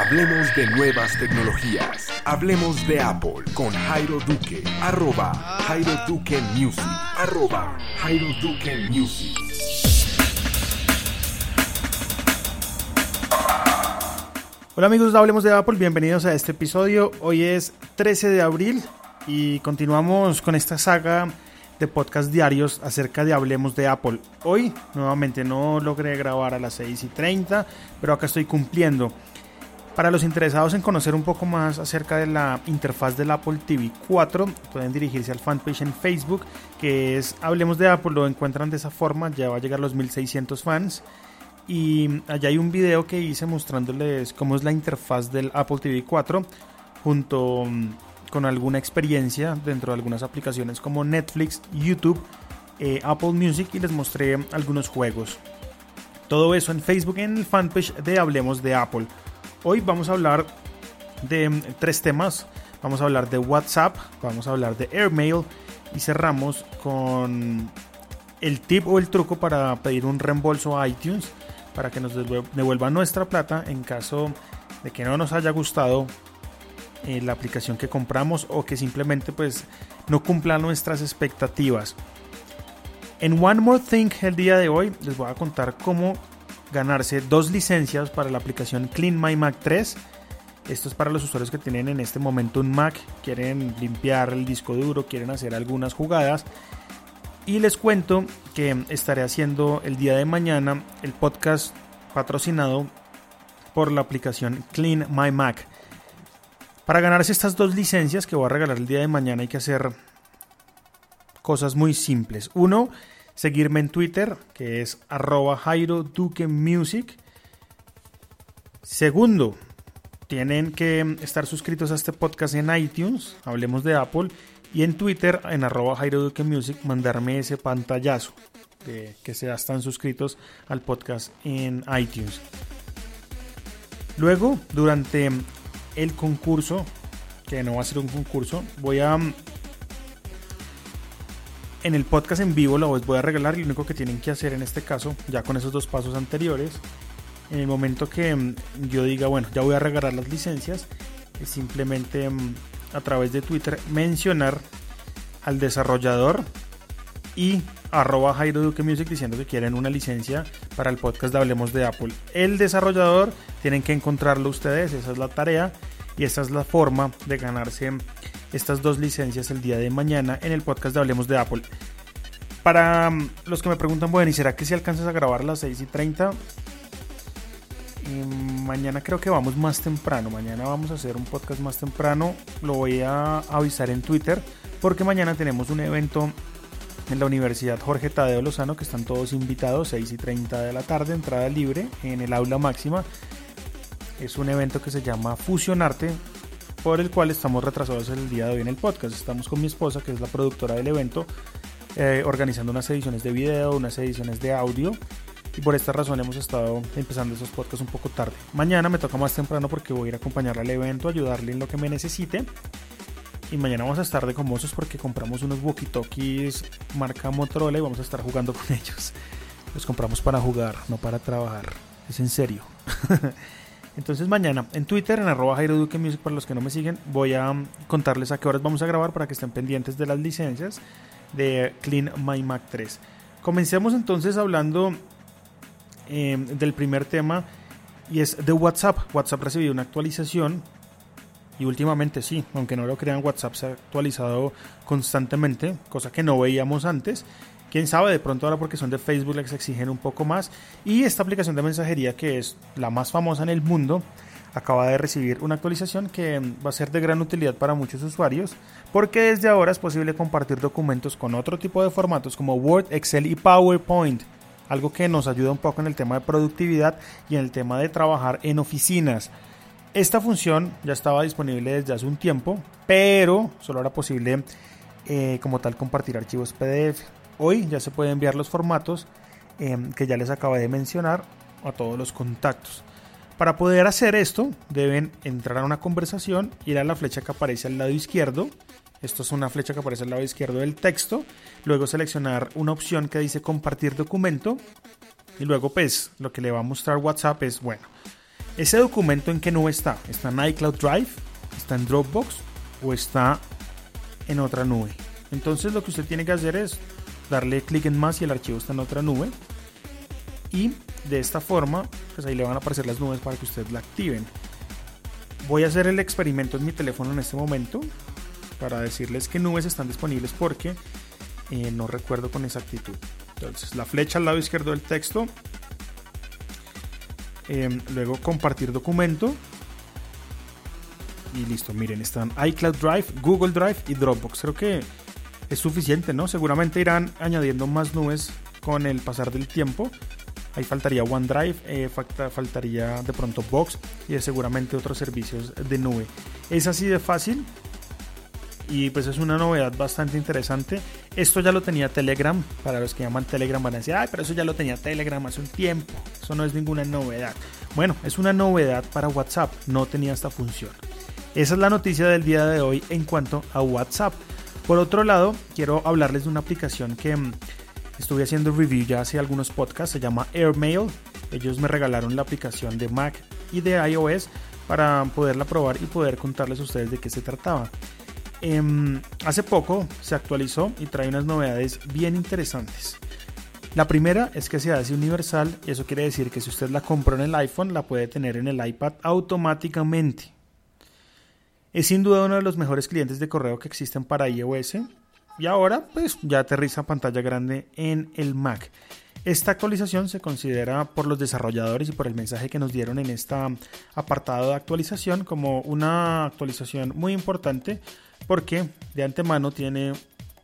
Hablemos de nuevas tecnologías. Hablemos de Apple con Jairo Duque. Arroba Jairo Duque Music. Arroba Jairo Duque Music. Hola amigos de Hablemos de Apple, bienvenidos a este episodio. Hoy es 13 de abril y continuamos con esta saga de podcast diarios acerca de Hablemos de Apple. Hoy nuevamente no logré grabar a las 6 y 30, pero acá estoy cumpliendo. Para los interesados en conocer un poco más acerca de la interfaz del Apple TV 4, pueden dirigirse al fanpage en Facebook, que es Hablemos de Apple, lo encuentran de esa forma, ya va a llegar los 1600 fans. Y allá hay un video que hice mostrándoles cómo es la interfaz del Apple TV 4, junto mm, con alguna experiencia dentro de algunas aplicaciones como Netflix, YouTube, eh, Apple Music y les mostré algunos juegos. Todo eso en Facebook en el fanpage de Hablemos de Apple. Hoy vamos a hablar de mm, tres temas. Vamos a hablar de WhatsApp, vamos a hablar de Airmail y cerramos con el tip o el truco para pedir un reembolso a iTunes para que nos devuelva nuestra plata en caso de que no nos haya gustado eh, la aplicación que compramos o que simplemente pues no cumpla nuestras expectativas. En One More Thing el día de hoy les voy a contar cómo ganarse dos licencias para la aplicación Clean My Mac 3. Esto es para los usuarios que tienen en este momento un Mac, quieren limpiar el disco duro, quieren hacer algunas jugadas. Y les cuento que estaré haciendo el día de mañana el podcast patrocinado por la aplicación Clean My Mac. Para ganarse estas dos licencias que voy a regalar el día de mañana hay que hacer cosas muy simples. Uno, seguirme en Twitter, que es arroba Jairo Duque Music. Segundo, tienen que estar suscritos a este podcast en iTunes, hablemos de Apple, y en Twitter, en arroba Jairo Duque Music, mandarme ese pantallazo de que se están suscritos al podcast en iTunes. Luego, durante el concurso, que no va a ser un concurso, voy a en el podcast en vivo lo voy a regalar lo único que tienen que hacer en este caso, ya con esos dos pasos anteriores, en el momento que mm, yo diga, bueno, ya voy a regalar las licencias, es simplemente mm, a través de Twitter mencionar al desarrollador y arroba Jairo Duque Music diciendo que quieren una licencia para el podcast de Hablemos de Apple. El desarrollador tienen que encontrarlo ustedes, esa es la tarea y esa es la forma de ganarse estas dos licencias el día de mañana en el podcast de Hablemos de Apple. Para mm, los que me preguntan, bueno, ¿y será que si alcanzas a grabar a las 6 y 30? Mm, mañana creo que vamos más temprano. Mañana vamos a hacer un podcast más temprano. Lo voy a avisar en Twitter porque mañana tenemos un evento en la Universidad Jorge Tadeo Lozano que están todos invitados, 6 y 30 de la tarde, entrada libre en el aula máxima. Es un evento que se llama Fusionarte, por el cual estamos retrasados el día de hoy en el podcast. Estamos con mi esposa, que es la productora del evento, eh, organizando unas ediciones de video, unas ediciones de audio. Y por esta razón hemos estado empezando esos podcasts un poco tarde. Mañana me toca más temprano porque voy a ir a acompañarle al evento, ayudarle en lo que me necesite. Y mañana vamos a estar de comosos porque compramos unos walkie-talkies marca Motorola y vamos a estar jugando con ellos. Los compramos para jugar, no para trabajar. Es en serio. Entonces mañana en Twitter, en arroba Jairo Duque Music, para los que no me siguen, voy a contarles a qué horas vamos a grabar para que estén pendientes de las licencias de Clean My Mac 3. Comencemos entonces hablando eh, del primer tema y es de WhatsApp. WhatsApp recibió una actualización y últimamente sí, aunque no lo crean, WhatsApp se ha actualizado constantemente, cosa que no veíamos antes. Quién sabe, de pronto ahora porque son de Facebook les exigen un poco más. Y esta aplicación de mensajería, que es la más famosa en el mundo, acaba de recibir una actualización que va a ser de gran utilidad para muchos usuarios, porque desde ahora es posible compartir documentos con otro tipo de formatos como Word, Excel y PowerPoint. Algo que nos ayuda un poco en el tema de productividad y en el tema de trabajar en oficinas. Esta función ya estaba disponible desde hace un tiempo, pero solo era posible eh, como tal compartir archivos PDF. Hoy ya se pueden enviar los formatos em, que ya les acabé de mencionar a todos los contactos. Para poder hacer esto, deben entrar a una conversación, ir a la flecha que aparece al lado izquierdo. Esto es una flecha que aparece al lado izquierdo del texto. Luego seleccionar una opción que dice compartir documento. Y luego, pues, lo que le va a mostrar WhatsApp es, bueno, ese documento en qué nube está. ¿Está en iCloud Drive? ¿Está en Dropbox? ¿O está en otra nube? Entonces lo que usted tiene que hacer es darle clic en más y el archivo está en otra nube. Y de esta forma, pues ahí le van a aparecer las nubes para que usted la activen. Voy a hacer el experimento en mi teléfono en este momento para decirles qué nubes están disponibles porque eh, no recuerdo con exactitud. Entonces, la flecha al lado izquierdo del texto. Em, luego compartir documento. Y listo, miren, están iCloud Drive, Google Drive y Dropbox. Creo que es suficiente, ¿no? Seguramente irán añadiendo más nubes con el pasar del tiempo. Ahí faltaría OneDrive, eh, faltaría de pronto Box y seguramente otros servicios de nube. Es así de fácil y pues es una novedad bastante interesante. Esto ya lo tenía Telegram, para los que llaman Telegram van a decir, ay, pero eso ya lo tenía Telegram hace un tiempo, eso no es ninguna novedad. Bueno, es una novedad para WhatsApp, no tenía esta función. Esa es la noticia del día de hoy en cuanto a WhatsApp. Por otro lado, quiero hablarles de una aplicación que mm, estuve haciendo review ya hace algunos podcasts, se llama AirMail. Ellos me regalaron la aplicación de Mac y de iOS para poderla probar y poder contarles a ustedes de qué se trataba. Em, hace poco se actualizó y trae unas novedades bien interesantes. La primera es que se hace universal y eso quiere decir que si usted la compró en el iPhone la puede tener en el iPad automáticamente. Es sin duda uno de los mejores clientes de correo que existen para iOS y ahora pues ya aterriza pantalla grande en el Mac. Esta actualización se considera por los desarrolladores y por el mensaje que nos dieron en este apartado de actualización como una actualización muy importante porque de antemano tiene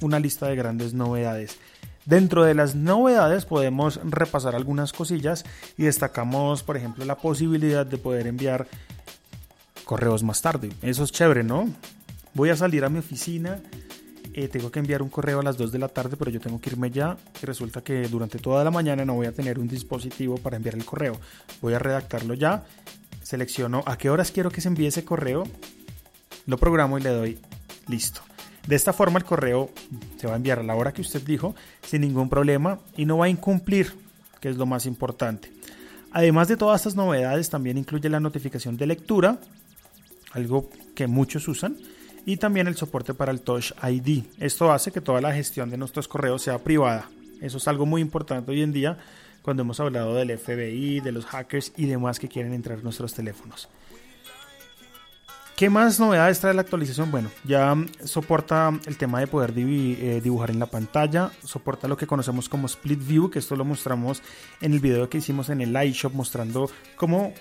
una lista de grandes novedades. Dentro de las novedades podemos repasar algunas cosillas y destacamos, por ejemplo, la posibilidad de poder enviar correos más tarde. Eso es chévere, ¿no? Voy a salir a mi oficina, eh, tengo que enviar un correo a las 2 de la tarde, pero yo tengo que irme ya. Y resulta que durante toda la mañana no voy a tener un dispositivo para enviar el correo. Voy a redactarlo ya, selecciono a qué horas quiero que se envíe ese correo, lo programo y le doy Listo. De esta forma el correo se va a enviar a la hora que usted dijo sin ningún problema y no va a incumplir, que es lo más importante. Además de todas estas novedades, también incluye la notificación de lectura, algo que muchos usan, y también el soporte para el Touch ID. Esto hace que toda la gestión de nuestros correos sea privada. Eso es algo muy importante hoy en día cuando hemos hablado del FBI, de los hackers y demás que quieren entrar en nuestros teléfonos. ¿Qué más novedades trae la actualización? Bueno, ya soporta el tema de poder eh, dibujar en la pantalla, soporta lo que conocemos como Split View, que esto lo mostramos en el video que hicimos en el iShop mostrando cómo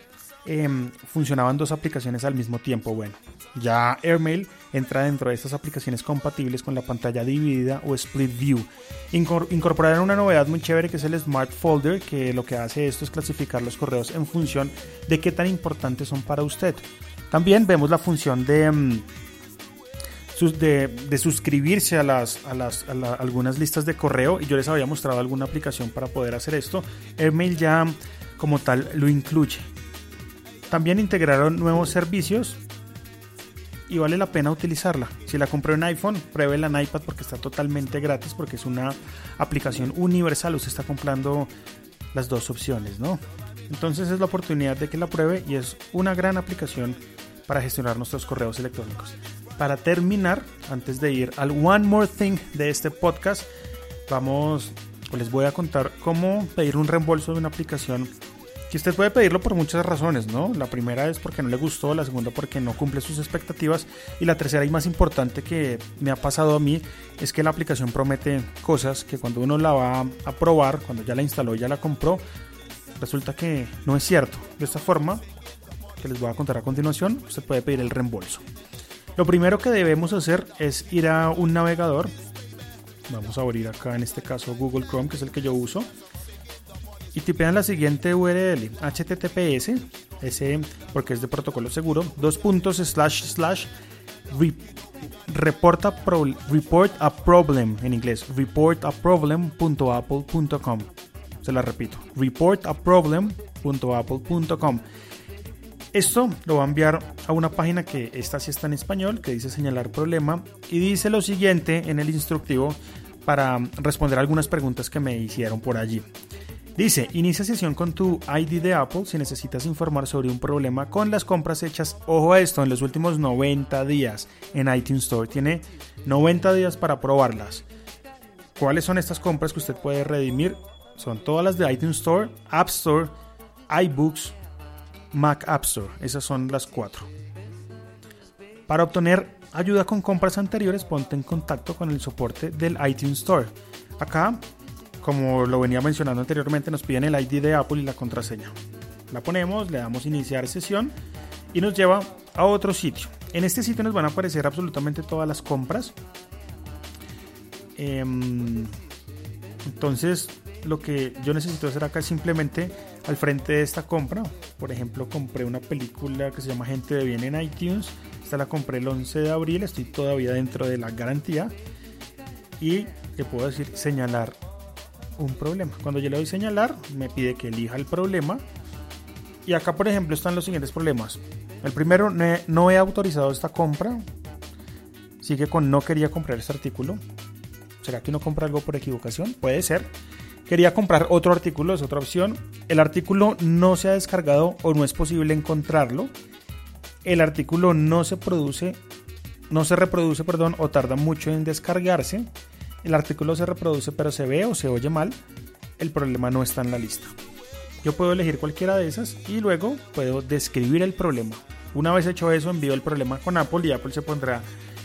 em, funcionaban dos aplicaciones al mismo tiempo. Bueno, ya AirMail entra dentro de estas aplicaciones compatibles con la pantalla dividida o Split View. incorporaron una novedad muy chévere que es el Smart Folder, que lo que hace esto es clasificar los correos en función de qué tan importantes son para usted. También vemos la función de, de, suscribirse a, algunas listas de correo y yo les había mostrado alguna aplicación para poder hacer esto. Airmail ya como tal lo incluye. También integraron nuevos servicios y vale la pena utilizarla. Si la compró en iPhone, pruébela en iPad porque está totalmente gratis porque es una aplicación universal. Usted está comprando las dos opciones, ¿no? Entonces es la oportunidad de que la pruebe y es una gran aplicación para gestionar nuestros correos electrónicos. Para terminar, antes de ir al One More Thing de este podcast, vamos, les voy a contar cómo pedir un reembolso de una aplicación que usted puede pedirlo por muchas razones, ¿no? La primera es porque no le gustó, la segunda porque no cumple sus expectativas y la tercera y más importante que me ha pasado a mí es que la aplicación promete cosas que cuando uno la va a probar, cuando ya la instaló, ya la compró, resulta que no es cierto. De esta forma, que les voy a contar a continuación, usted puede pedir el reembolso. Lo primero que debemos hacer es ir a un navegador. Vamos a abrir acá en este caso Google Chrome, que es el que yo uso. Y tipean la siguiente URL, https, ese porque es de protocolo seguro, dos puntos slash slash report a, problem en inglés, report a problem.apple.com. Se la repito, report a problem.apple.com. Esto lo va a enviar a una página que esta sí está en español, que dice señalar problema, y dice lo siguiente en el instructivo para responder algunas preguntas que me hicieron por allí. Dice, inicia sesión con tu ID de Apple si necesitas informar sobre un problema con las compras hechas, ojo a esto, en los últimos 90 días en iTunes Store. Tiene 90 días para probarlas. ¿Cuáles son estas compras que usted puede redimir? Son todas las de iTunes Store, App Store, iBooks, Mac App Store. Esas son las cuatro. Para obtener ayuda con compras anteriores, ponte en contacto con el soporte del iTunes Store. Acá como lo venía mencionando anteriormente, nos piden el ID de Apple y la contraseña. La ponemos, le damos iniciar sesión y nos lleva a otro sitio. En este sitio nos van a aparecer absolutamente todas las compras. Em, entonces, lo que yo necesito hacer acá es simplemente al frente de esta compra. Por ejemplo, compré una película que se llama Gente de Bien en iTunes. Esta la compré el 11 de abril, estoy todavía dentro de la garantía. Y le puedo decir señalar un problema. Cuando yo le doy señalar, me pide que elija el problema. Y acá, por ejemplo, están los siguientes problemas. El primero, no he autorizado esta compra. Sigue con no quería comprar este artículo. ¿Será que uno compra algo por equivocación? Puede ser. Quería comprar otro artículo, es otra opción. El artículo no se ha descargado o no es posible encontrarlo. El artículo no se produce, no se reproduce, perdón, o tarda mucho en descargarse el artículo se reproduce pero se ve o se oye mal, el problema no está en la lista. Yo puedo elegir cualquiera de esas y luego puedo describir el problema. Una vez hecho eso, envío el problema con Apple y Apple se pondrá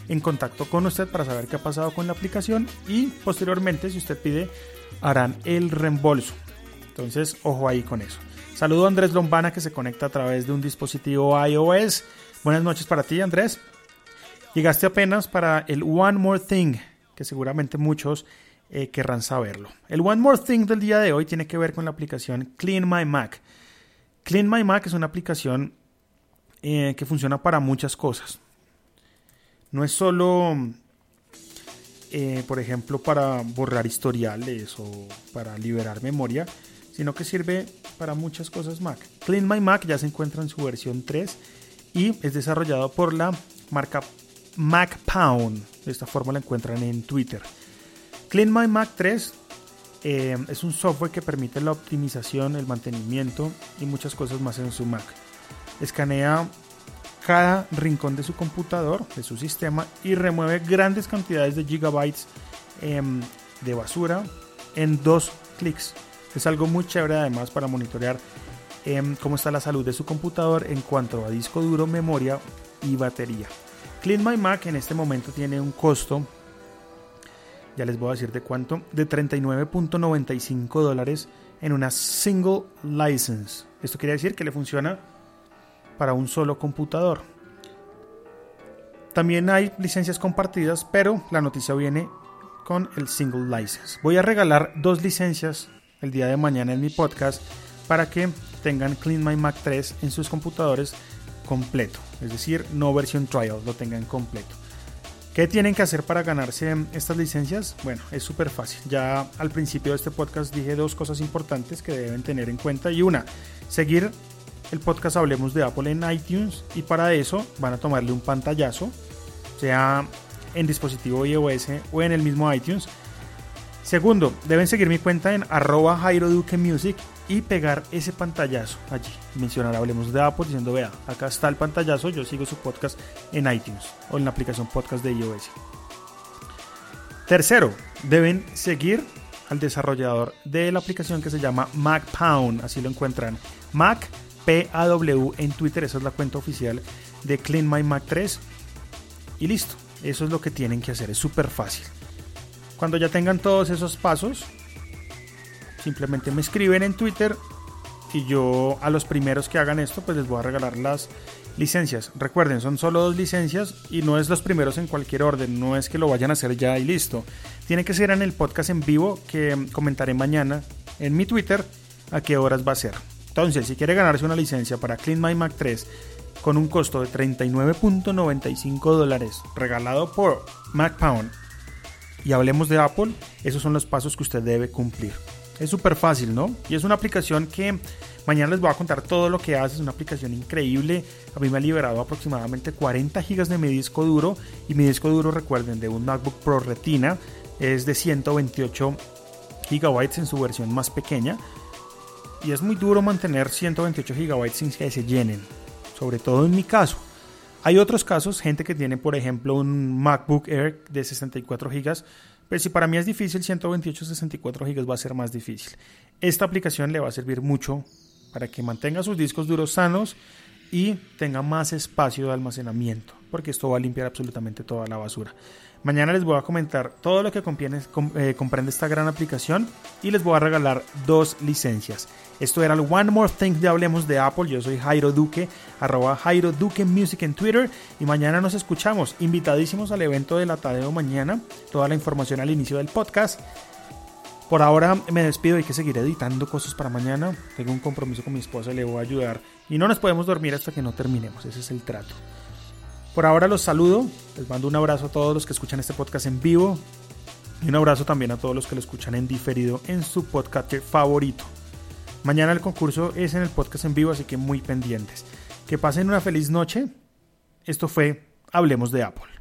en contacto con usted para saber qué ha pasado con la aplicación y posteriormente, si usted pide, harán el reembolso. Entonces, ojo ahí con eso. Saludo a Andrés Lombana que se conecta a través de un dispositivo iOS. Buenas noches para ti, Andrés. Llegaste apenas para el One More Thing que seguramente muchos eh, querrán saberlo. El One More Thing del día de hoy tiene que ver con la aplicación Clean My Mac. Clean My Mac es una aplicación eh, que funciona para muchas cosas. No es solo, eh, por ejemplo, para borrar historiales o para liberar memoria, sino que sirve para muchas cosas Mac. Clean My Mac ya se encuentra en su versión 3 y es desarrollado por la marca MacPound. De esta forma la encuentran en Twitter. Clean My Mac 3 eh, es un software que permite la optimización, el mantenimiento y muchas cosas más en su Mac. Escanea cada rincón de su computador, de su sistema y remueve grandes cantidades de gigabytes em, de basura en dos clics. Es algo muy chévere además para monitorear em, cómo está la salud de su computador en cuanto a disco duro, memoria y batería. Clean My Mac en este momento tiene un costo, ya les voy a decir de cuánto, de 39.95 dólares en una single license. Esto quiere decir que le funciona para un solo computador. También hay licencias compartidas, pero la noticia viene con el single license. Voy a regalar dos licencias el día de mañana en mi podcast para que tengan Clean My Mac 3 en sus computadores completo, es decir, no versión trial, lo tengan completo. ¿Qué tienen que hacer para ganarse estas licencias? Bueno, es súper fácil. Ya al principio de este podcast dije dos cosas importantes que deben tener en cuenta. Y una, seguir el podcast Hablemos de Apple en iTunes. Y para eso van a tomarle un pantallazo, sea en dispositivo iOS o en el mismo iTunes. Segundo, deben seguir mi cuenta en arroba Jairo Music y pegar ese pantallazo allí. Mencionar, hablemos de Apple diciendo, vea, acá está el pantallazo, yo sigo su podcast en iTunes o en la aplicación podcast de iOS. Tercero, deben seguir al desarrollador de la aplicación que se llama MacPound, así lo encuentran. Mac PAW en Twitter, esa es la cuenta oficial de Clean My Mac 3. Y listo, eso es lo que tienen que hacer, es súper fácil. Cuando ya tengan todos esos pasos, Simplemente me escriben en Twitter y yo a los primeros que hagan esto pues les voy a regalar las licencias. Recuerden, son solo dos licencias y no es los primeros en cualquier orden, no es que lo vayan a hacer ya y listo. Tiene que ser en el podcast en vivo que comentaré mañana en mi Twitter a qué horas va a ser. Entonces, si quiere ganarse una licencia para Clean My Mac 3 con un costo de 39.95 dólares regalado por MacPound y hablemos de Apple, esos son los pasos que usted debe cumplir. Es súper fácil, ¿no? Y es una aplicación que mañana les voy a contar todo lo que hace. Es una aplicación increíble. A mí me ha liberado aproximadamente 40 gigas de mi disco duro. Y mi disco duro, recuerden, de un MacBook Pro Retina es de 128 gigabytes en su versión más pequeña. y es muy duro mantener 128 GB sin que se llenen, sobre todo en mi caso. Hay otros casos, gente que tiene por ejemplo un MacBook Air de 64 GB, pero si para mí es difícil, 128 64 GB va a ser más difícil. Esta aplicación le va a servir mucho para que mantenga sus discos duros sanos y tenga más espacio de almacenamiento, porque esto va a limpiar absolutamente toda la basura. Mañana les voy a comentar todo lo que eh, comprende esta gran aplicación y les voy a regalar dos licencias. Esto era el One More Thing de Hablemos de Apple. Yo soy Jairo Duque, arroba Jairo Duque Music en Twitter. Y mañana nos escuchamos. Invitadísimos al evento de la Tadeo mañana. Toda la información al inicio del podcast. Por ahora me despido, hay que seguir editando cosas para mañana. Tengo un compromiso con mi esposa, le voy a ayudar. Y no nos podemos dormir hasta que no terminemos, ese es el trato. Por ahora los saludo, les mando un abrazo a todos los que escuchan este podcast en vivo y un abrazo también a todos los que lo escuchan en diferido en su podcast favorito. Mañana el concurso es en el podcast en vivo, así que muy pendientes. Que pasen una feliz noche. Esto fue Hablemos de Apple.